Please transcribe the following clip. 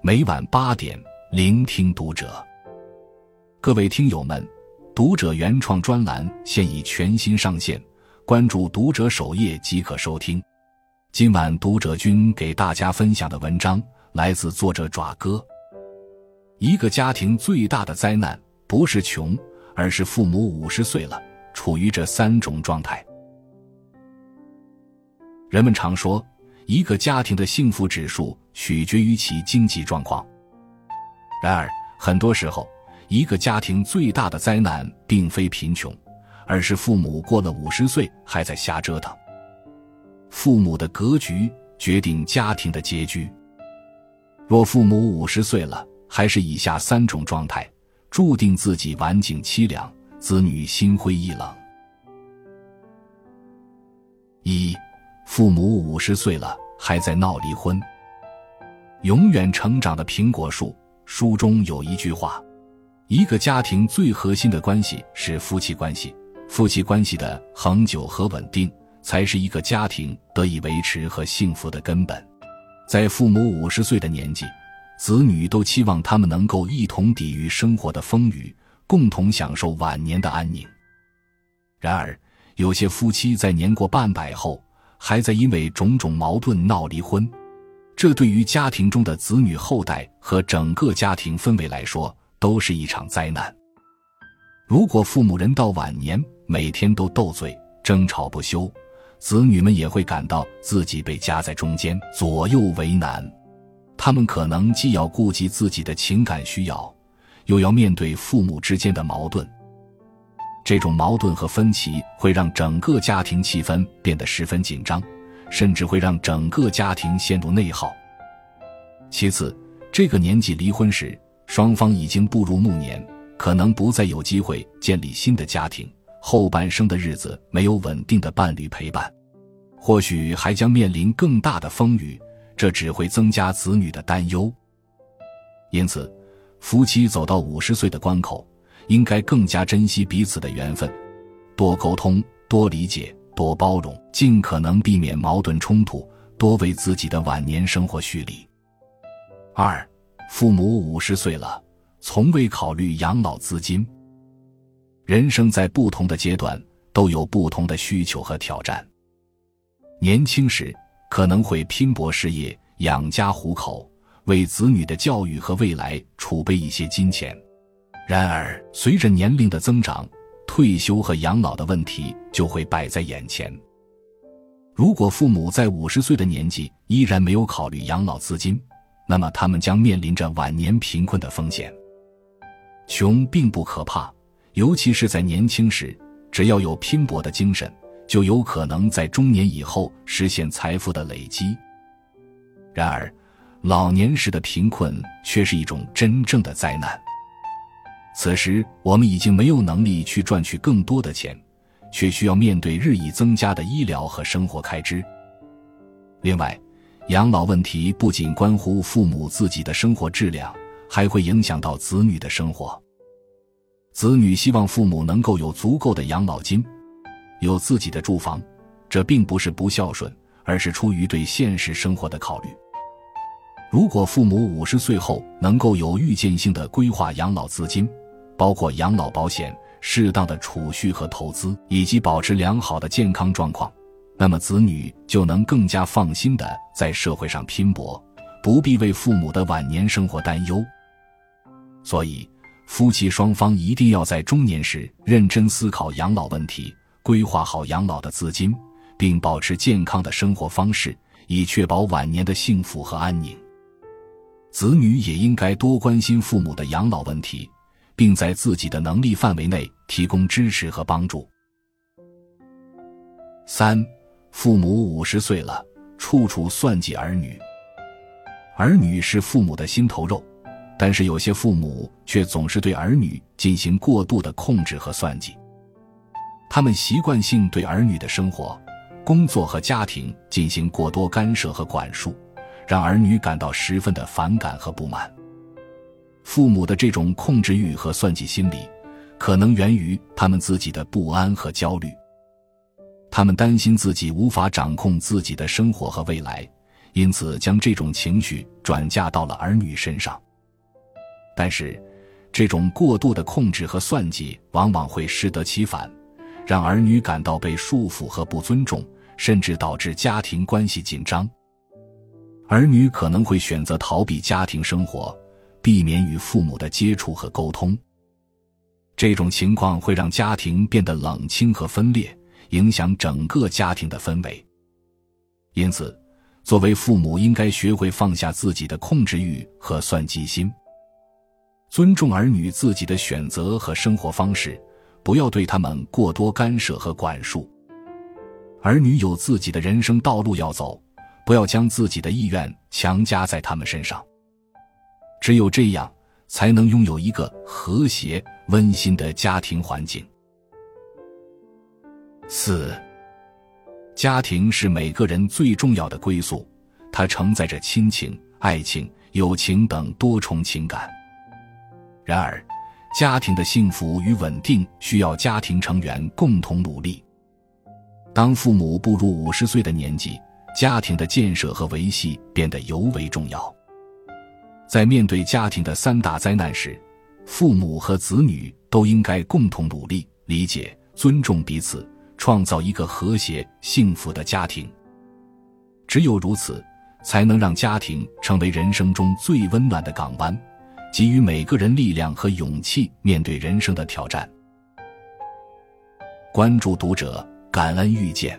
每晚八点，聆听读者。各位听友们，读者原创专栏现已全新上线，关注读者首页即可收听。今晚读者君给大家分享的文章来自作者爪哥。一个家庭最大的灾难不是穷，而是父母五十岁了，处于这三种状态。人们常说。一个家庭的幸福指数取决于其经济状况。然而，很多时候，一个家庭最大的灾难并非贫穷，而是父母过了五十岁还在瞎折腾。父母的格局决定家庭的结局。若父母五十岁了还是以下三种状态，注定自己晚景凄凉，子女心灰意冷。一。父母五十岁了还在闹离婚。永远成长的苹果树书中有一句话：一个家庭最核心的关系是夫妻关系，夫妻关系的恒久和稳定才是一个家庭得以维持和幸福的根本。在父母五十岁的年纪，子女都期望他们能够一同抵御生活的风雨，共同享受晚年的安宁。然而，有些夫妻在年过半百后，还在因为种种矛盾闹离婚，这对于家庭中的子女后代和整个家庭氛围来说，都是一场灾难。如果父母人到晚年每天都斗嘴、争吵不休，子女们也会感到自己被夹在中间，左右为难。他们可能既要顾及自己的情感需要，又要面对父母之间的矛盾。这种矛盾和分歧会让整个家庭气氛变得十分紧张，甚至会让整个家庭陷入内耗。其次，这个年纪离婚时，双方已经步入暮年，可能不再有机会建立新的家庭，后半生的日子没有稳定的伴侣陪伴，或许还将面临更大的风雨，这只会增加子女的担忧。因此，夫妻走到五十岁的关口。应该更加珍惜彼此的缘分，多沟通、多理解、多包容，尽可能避免矛盾冲突，多为自己的晚年生活蓄力。二，父母五十岁了，从未考虑养老资金。人生在不同的阶段都有不同的需求和挑战。年轻时可能会拼搏事业、养家糊口，为子女的教育和未来储备一些金钱。然而，随着年龄的增长，退休和养老的问题就会摆在眼前。如果父母在五十岁的年纪依然没有考虑养老资金，那么他们将面临着晚年贫困的风险。穷并不可怕，尤其是在年轻时，只要有拼搏的精神，就有可能在中年以后实现财富的累积。然而，老年时的贫困却是一种真正的灾难。此时，我们已经没有能力去赚取更多的钱，却需要面对日益增加的医疗和生活开支。另外，养老问题不仅关乎父母自己的生活质量，还会影响到子女的生活。子女希望父母能够有足够的养老金，有自己的住房，这并不是不孝顺，而是出于对现实生活的考虑。如果父母五十岁后能够有预见性的规划养老资金，包括养老保险、适当的储蓄和投资，以及保持良好的健康状况，那么子女就能更加放心的在社会上拼搏，不必为父母的晚年生活担忧。所以，夫妻双方一定要在中年时认真思考养老问题，规划好养老的资金，并保持健康的生活方式，以确保晚年的幸福和安宁。子女也应该多关心父母的养老问题。并在自己的能力范围内提供支持和帮助。三，父母五十岁了，处处算计儿女。儿女是父母的心头肉，但是有些父母却总是对儿女进行过度的控制和算计。他们习惯性对儿女的生活、工作和家庭进行过多干涉和管束，让儿女感到十分的反感和不满。父母的这种控制欲和算计心理，可能源于他们自己的不安和焦虑。他们担心自己无法掌控自己的生活和未来，因此将这种情绪转嫁到了儿女身上。但是，这种过度的控制和算计往往会适得其反，让儿女感到被束缚和不尊重，甚至导致家庭关系紧张。儿女可能会选择逃避家庭生活，避免与父母的接触和沟通。这种情况会让家庭变得冷清和分裂，影响整个家庭的氛围。因此，作为父母，应该学会放下自己的控制欲和算计心。尊重儿女自己的选择和生活方式，不要对他们过多干涉和管束。儿女有自己的人生道路要走，不要将自己的意愿强加在他们身上。只有这样，才能拥有一个和谐、温馨的家庭环境。四，家庭是每个人最重要的归宿，它承载着亲情、爱情、友情等多重情感。然而，家庭的幸福与稳定需要家庭成员共同努力。当父母步入五十岁的年纪，家庭的建设和维系变得尤为重要。在面对家庭的三大灾难时，父母和子女都应该共同努力，理解、尊重彼此，创造一个和谐、幸福的家庭。只有如此，才能让家庭成为人生中最温暖的港湾。给予每个人力量和勇气，面对人生的挑战。关注读者，感恩遇见。